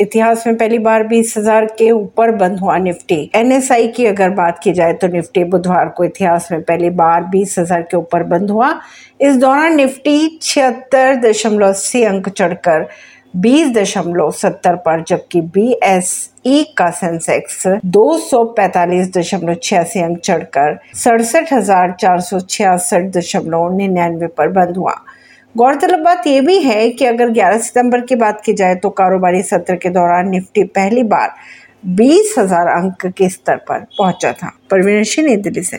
इतिहास में पहली बार बीस हज़ार के ऊपर बंद हुआ निफ्टी। एनएसआई की अगर बात की जाए तो निफ्टी बुधवार को इतिहास में पहली बार बीस हज़ार के ऊपर बंद हुआ। इस दौरान निफ्टी छिहत्तर दशमलव अस्सी अंक चढ़कर बीस दशमलव सत्तर पर, जबकि बी एस ई का सेंसेक्स दो सौ पैतालीस दशमलव छियासी अंक चढ़कर सड़सठ हज़ार चार सौ छियासठ दशमलव निन्यानवे पर बंद हुआ। गौरतलब बात यह भी है कि अगर 11 सितंबर की बात की जाए तो कारोबारी सत्र के दौरान निफ्टी पहली बार बीस हज़ार अंक के स्तर पर पहुँचा था। परवीन सिंह नई दिल्ली से।